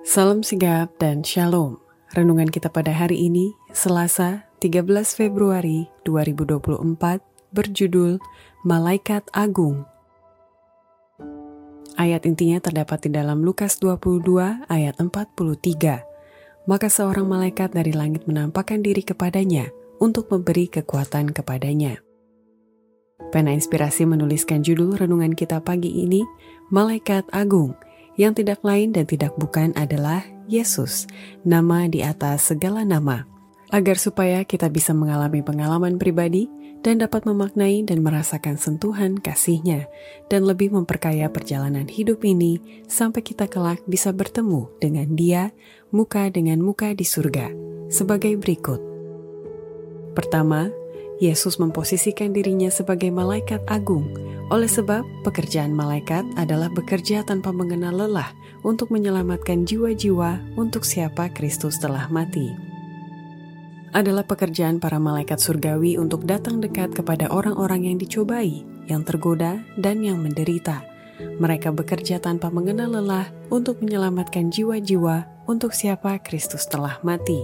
Salam sigap dan shalom. Renungan kita pada hari ini, Selasa 13 Februari 2024, berjudul Malaikat Agung. Ayat intinya terdapat di dalam Lukas 22 ayat 43. Maka seorang malaikat dari langit menampakkan diri kepadanya untuk memberi kekuatan kepadanya. Pena Inspirasi menuliskan judul renungan kita pagi ini, Malaikat Agung, yang tidak lain dan tidak bukan adalah Yesus, nama di atas segala nama, agar supaya kita bisa mengalami pengalaman pribadi dan dapat memaknai dan merasakan sentuhan kasihnya, dan lebih memperkaya perjalanan hidup ini sampai kita kelak bisa bertemu dengan dia muka dengan muka di surga, sebagai berikut. Pertama, Yesus memposisikan dirinya sebagai malaikat agung, oleh sebab pekerjaan malaikat adalah bekerja tanpa mengenal lelah untuk menyelamatkan jiwa-jiwa untuk siapa Kristus telah mati. Adalah pekerjaan para malaikat surgawi untuk datang dekat kepada orang-orang yang dicobai, yang tergoda, dan yang menderita. Mereka bekerja tanpa mengenal lelah untuk menyelamatkan jiwa-jiwa untuk siapa Kristus telah mati.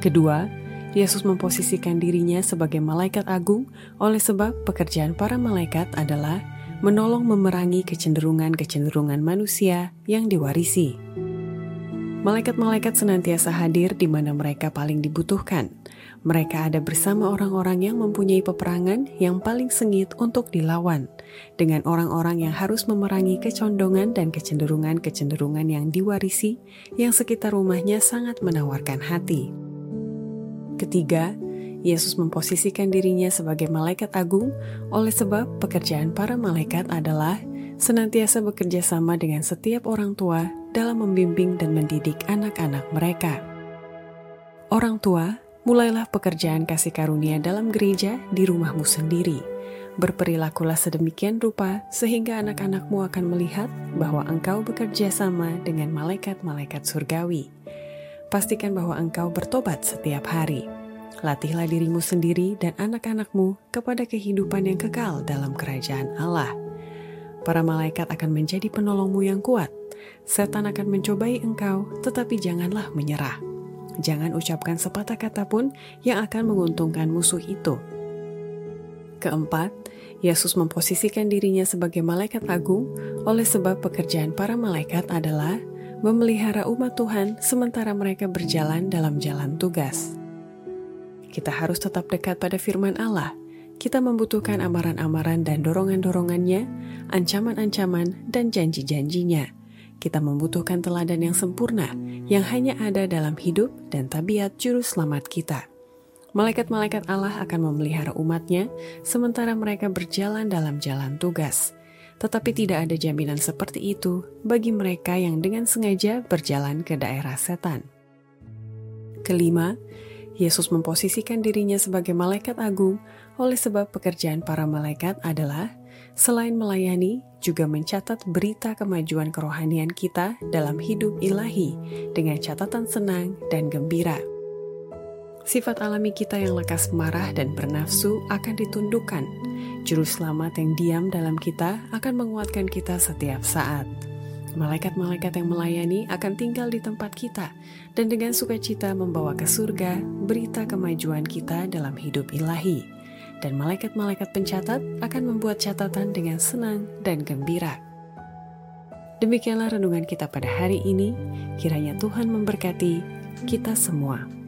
Kedua, Yesus memposisikan dirinya sebagai malaikat agung oleh sebab pekerjaan para malaikat adalah menolong memerangi kecenderungan-kecenderungan manusia yang diwarisi. Malaikat-malaikat senantiasa hadir di mana mereka paling dibutuhkan. Mereka ada bersama orang-orang yang mempunyai peperangan yang paling sengit untuk dilawan, dengan orang-orang yang harus memerangi kecondongan dan kecenderungan-kecenderungan yang diwarisi, yang sekitar rumahnya sangat menawarkan hati. Ketiga, Yesus memposisikan dirinya sebagai malaikat agung oleh sebab pekerjaan para malaikat adalah senantiasa bekerja sama dengan setiap orang tua dalam membimbing dan mendidik anak-anak mereka. Orang tua, mulailah pekerjaan kasih karunia dalam gereja di rumahmu sendiri. Berperilakulah sedemikian rupa sehingga anak-anakmu akan melihat bahwa engkau bekerja sama dengan malaikat-malaikat surgawi pastikan bahwa engkau bertobat setiap hari. Latihlah dirimu sendiri dan anak-anakmu kepada kehidupan yang kekal dalam kerajaan Allah. Para malaikat akan menjadi penolongmu yang kuat. Setan akan mencobai engkau, tetapi janganlah menyerah. Jangan ucapkan sepatah kata pun yang akan menguntungkan musuh itu. Keempat, Yesus memposisikan dirinya sebagai malaikat agung oleh sebab pekerjaan para malaikat adalah memelihara umat Tuhan sementara mereka berjalan dalam jalan tugas. Kita harus tetap dekat pada firman Allah. Kita membutuhkan amaran-amaran dan dorongan-dorongannya, ancaman-ancaman, dan janji-janjinya. Kita membutuhkan teladan yang sempurna yang hanya ada dalam hidup dan tabiat juru selamat kita. Malaikat-malaikat Allah akan memelihara umatnya sementara mereka berjalan dalam jalan tugas tetapi tidak ada jaminan seperti itu bagi mereka yang dengan sengaja berjalan ke daerah setan. Kelima, Yesus memposisikan dirinya sebagai malaikat agung oleh sebab pekerjaan para malaikat adalah selain melayani, juga mencatat berita kemajuan kerohanian kita dalam hidup ilahi dengan catatan senang dan gembira. Sifat alami kita yang lekas marah dan bernafsu akan ditundukkan. Juru selamat yang diam dalam kita akan menguatkan kita setiap saat. Malaikat-malaikat yang melayani akan tinggal di tempat kita dan dengan sukacita membawa ke surga berita kemajuan kita dalam hidup ilahi. Dan malaikat-malaikat pencatat akan membuat catatan dengan senang dan gembira. Demikianlah renungan kita pada hari ini. Kiranya Tuhan memberkati kita semua.